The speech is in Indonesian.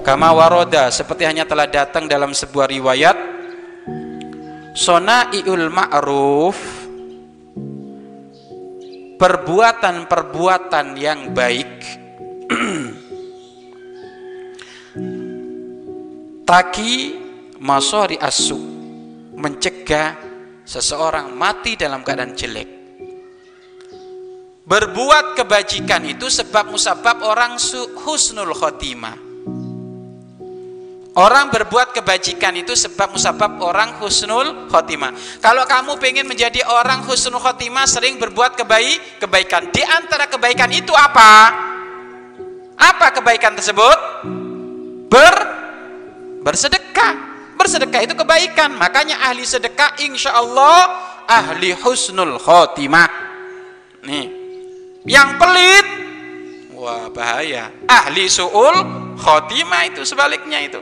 Kama waroda seperti hanya telah datang dalam sebuah riwayat Sona'iul ma'ruf Perbuatan-perbuatan yang baik Taki masori asu Mencegah seseorang mati dalam keadaan jelek berbuat kebajikan itu sebab musabab orang husnul khotimah Orang berbuat kebajikan itu sebab musabab orang husnul khotimah. Kalau kamu pengen menjadi orang husnul khotimah sering berbuat kebaik, kebaikan. Di antara kebaikan itu apa? Apa kebaikan tersebut? Ber bersedekah. Bersedekah itu kebaikan. Makanya ahli sedekah insya Allah ahli husnul khotimah. Nih. Yang pelit wah bahaya. Ahli suul khotimah itu sebaliknya itu.